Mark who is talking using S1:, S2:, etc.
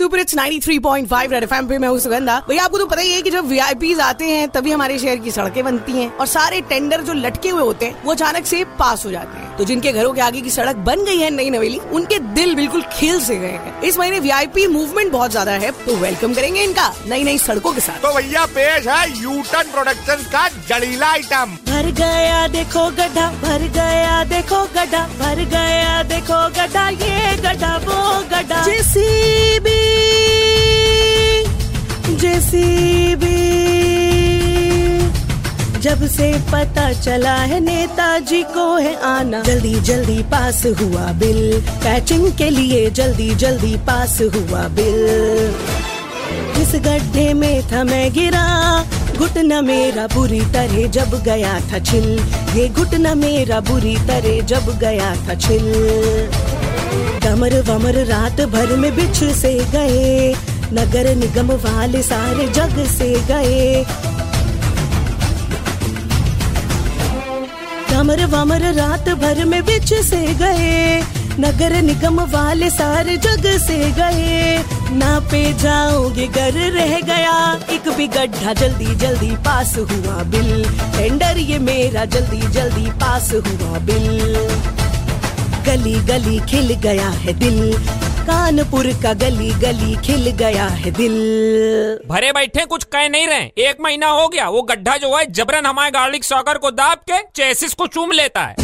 S1: Super it's 93.5 red FM पे मैं हूँ सुगंधा। भैया आपको तो पता ही है कि जब वीआईपीज आते हैं तभी हमारे शहर की सड़कें बनती हैं और सारे टेंडर जो लटके हुए होते हैं वो अचानक से पास हो जाते हैं। तो जिनके घरों के आगे की सड़क बन गई है नई नवेली उनके दिल बिल्कुल खेल से गए हैं। इस महीने वीआईपी मूवमेंट बहुत ज़्यादा है तो वेलकम करेंगे इनका नई नई सड़कों के साथ।
S2: तो भैया पेश है यूटन प्रोडक्शन का जड़ीला आइटम
S1: भर गया देखो गड्ढा भर गया देखो गड्ढा भर गया देखो गड्ढा ये गड्ढा वो गड्ढा। जेसीबी जब से पता चला है नेताजी को है आना। जल्दी जल्दी पास हुआ बिल। पैचिंग के लिए जल्दी जल्दी पास हुआ बिल। इस गड्ढे में था मैं गिरा। घुटना मेरा बुरी तरह जब गया था छिल। ये घुटना मेरा बुरी तरह जब गया था छिल। डमर वमर रात भर में बिछ से गए। नगर निगम वाले सारे जग से गए। कमर वमर रात भर में बिच से गए। नगर निगम वाले सारे जग से गए। ना पे जाओगे, घर रह गया। एक भी गड्ढा जल्दी जल्दी पास हुआ बिल। टेंडर ये मेरा जल्दी जल्दी पास हुआ बिल। गली गली खिल गया है दिल। कानपुर का गली गली खिल गया है दिल।
S3: भरे बैठे कुछ कह नहीं रहे। एक महीना हो गया वो गड्ढा जो है जबरन हमारे गार्लिक सॉकर को दाब के चेसिस को चूम लेता है।